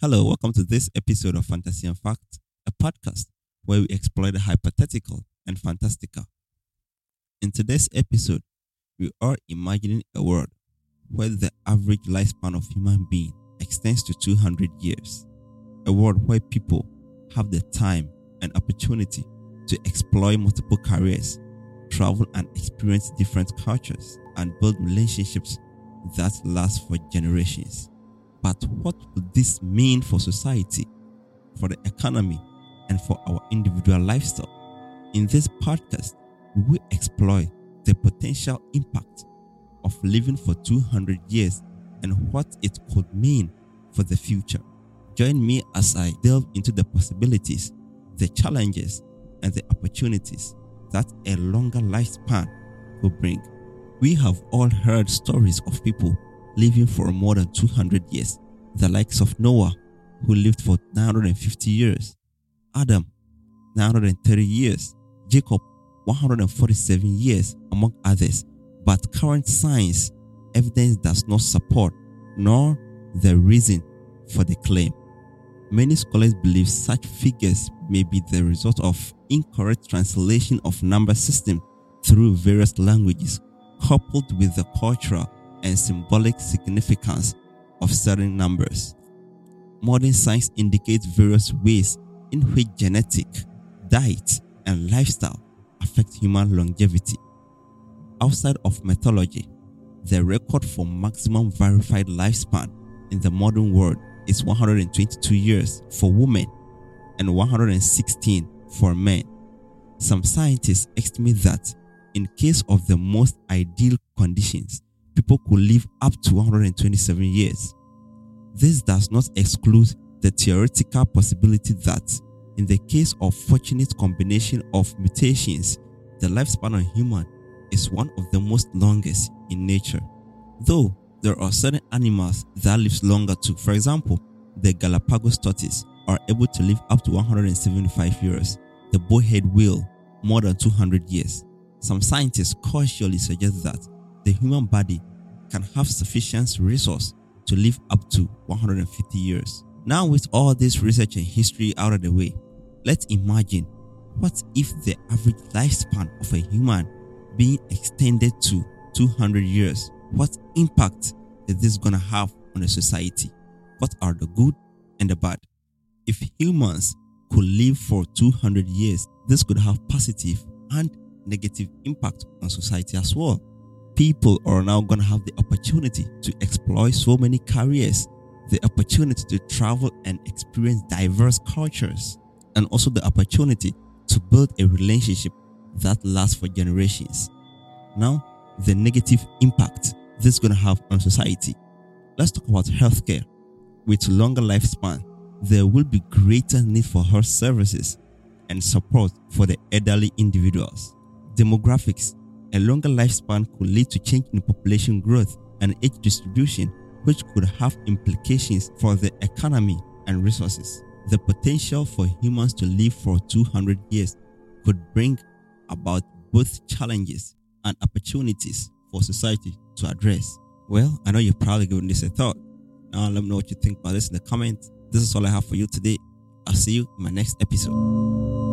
Hello, welcome to this episode of Fantasy and Fact, a podcast where we explore the hypothetical and fantastical. In today's episode, we are imagining a world where the average lifespan of human being extends to 200 years. A world where people have the time and opportunity to explore multiple careers, travel and experience different cultures, and build relationships that last for generations. But what would this mean for society, for the economy, and for our individual lifestyle? In this podcast, we explore the potential impact of living for 200 years and what it could mean for the future. Join me as I delve into the possibilities, the challenges, and the opportunities that a longer lifespan could bring. We have all heard stories of people living for more than 200 years, the likes of Noah, who lived for 950 years, Adam, 930 years, Jacob, 147 years, among others. But current science evidence does not support nor the reason for the claim. Many scholars believe such figures may be the result of incorrect translation of number system through various languages, coupled with the cultural and symbolic significance of certain numbers. Modern science indicates various ways in which genetic, diet, and lifestyle affect human longevity. Outside of mythology, the record for maximum verified lifespan in the modern world is 122 years for women and 116 for men. Some scientists estimate that, in case of the most ideal conditions, people could live up to 127 years. This does not exclude the theoretical possibility that, in the case of fortunate combination of mutations, the lifespan of human is one of the most longest in nature. Though there are certain animals that live longer too. For example, the Galapagos tortoise are able to live up to 175 years, the bowhead whale more than 200 years. Some scientists cautiously suggest that the human body can have sufficient resource to live up to 150 years. Now, with all this research and history out of the way, let's imagine what if the average lifespan of a human being extended to 200 years? What impact is this going to have on a society? What are the good and the bad? If humans could live for 200 years, this could have positive and negative impact on society as well. People are now going to have the opportunity to explore so many careers, the opportunity to travel and experience diverse cultures, and also the opportunity to build a relationship that lasts for generations. Now, the negative impact this is going to have on society. Let's talk about healthcare. With longer lifespan, there will be greater need for health services and support for the elderly individuals. Demographics, a longer lifespan could lead to change in population growth and age distribution, which could have implications for the economy and resources. The potential for humans to live for 200 years could bring about both challenges and opportunities for society to address. Well, I know you're probably giving this a thought. Now let me know what you think about this in the comments. This is all I have for you today. I'll see you in my next episode.